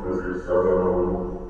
Krisztus ezért szelleme vagyok,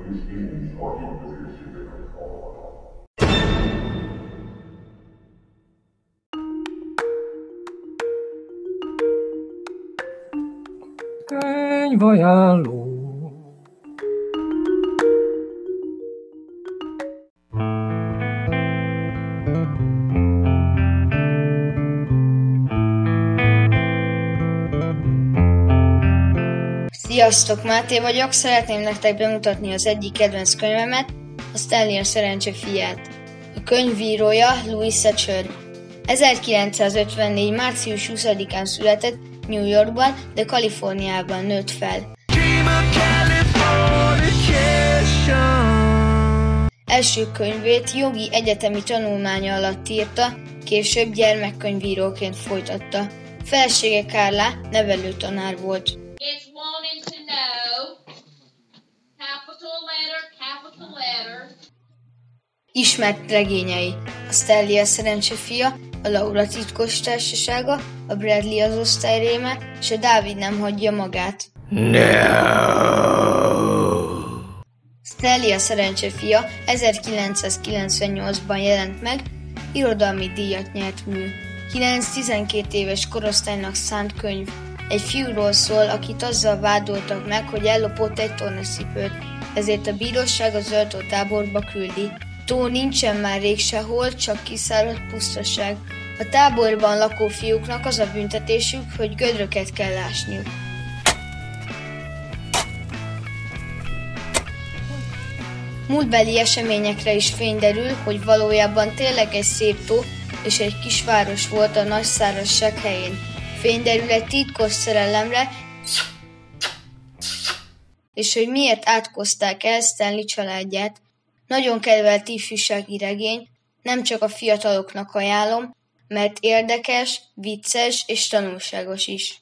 Sziasztok, Máté vagyok, szeretném nektek bemutatni az egyik kedvenc könyvemet, a Stanley a szerencse fiát. A könyvírója Louis Satchel. 1954. március 20-án született New Yorkban, de Kaliforniában nőtt fel. Első könyvét jogi egyetemi tanulmánya alatt írta, később gyermekkönyvíróként folytatta. Felesége Kárlá nevelőtanár volt. It's Ismert regényei a Stanley a szerencse fia, a Laura titkos társasága, a Bradley az osztályréme, és a Dávid nem hagyja magát. Stanley a szerencse fia 1998-ban jelent meg, irodalmi díjat nyert mű. 9-12 éves korosztálynak szánt könyv. Egy fiúról szól, akit azzal vádoltak meg, hogy ellopott egy tornaszipőt, ezért a bíróság a zöldó táborba küldi. Tó nincsen már rég sehol, csak kiszáradt pusztaság. A táborban lakó fiúknak az a büntetésük, hogy gödröket kell ásniuk. Múltbeli eseményekre is fény derül, hogy valójában tényleg egy szép tó és egy kisváros volt a nagy szárazság helyén fény derül egy titkos szerelemre, és hogy miért átkozták el Stanley családját. Nagyon kedvelt ifjúsági regény, nem csak a fiataloknak ajánlom, mert érdekes, vicces és tanulságos is.